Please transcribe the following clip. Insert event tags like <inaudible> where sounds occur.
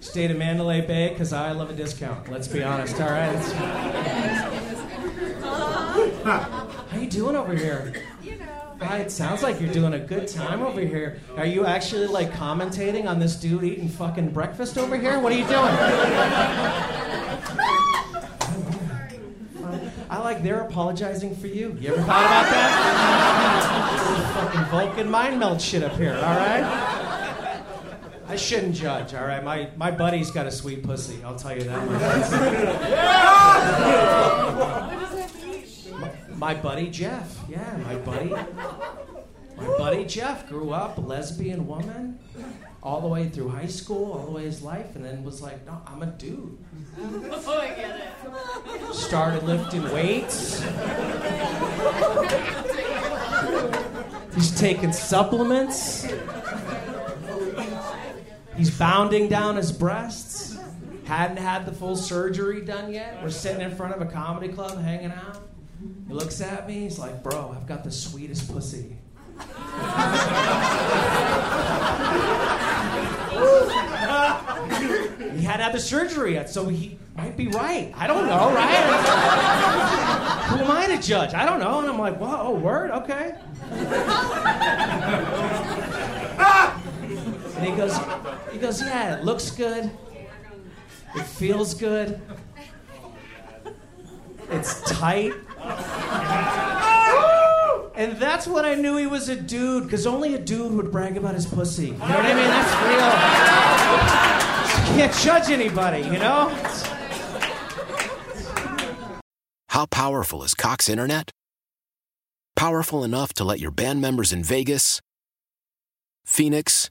Stayed in Mandalay Bay because I love a discount. Let's be honest. All right. How you doing over here? Hi, it sounds like you're doing a good time over here. Are you actually like commentating on this dude eating fucking breakfast over here? What are you doing? I like they're apologizing for you. You ever thought about that? fucking Vulcan mind meld shit up here, all right? I shouldn't judge, all right? My, my buddy's got a sweet pussy, I'll tell you that. my, <laughs> my buddy Jeff, yeah, my buddy. My buddy Jeff grew up a lesbian woman all the way through high school, all the way his life, and then was like, no, I'm a dude. Oh, I get it. Started lifting weights. He's taking supplements. He's bounding down his breasts. Hadn't had the full surgery done yet. We're sitting in front of a comedy club hanging out. He looks at me. He's like, Bro, I've got the sweetest pussy. <laughs> he hadn't had the surgery yet, so he might be right. I don't know, right? Who am I to judge? I don't know. And I'm like, Whoa, oh, word? Okay. He goes, he goes, yeah, it looks good. It feels good. It's tight. And that's when I knew he was a dude, because only a dude would brag about his pussy. You know what I mean? That's real. You can't judge anybody, you know? How powerful is Cox Internet? Powerful enough to let your band members in Vegas, Phoenix,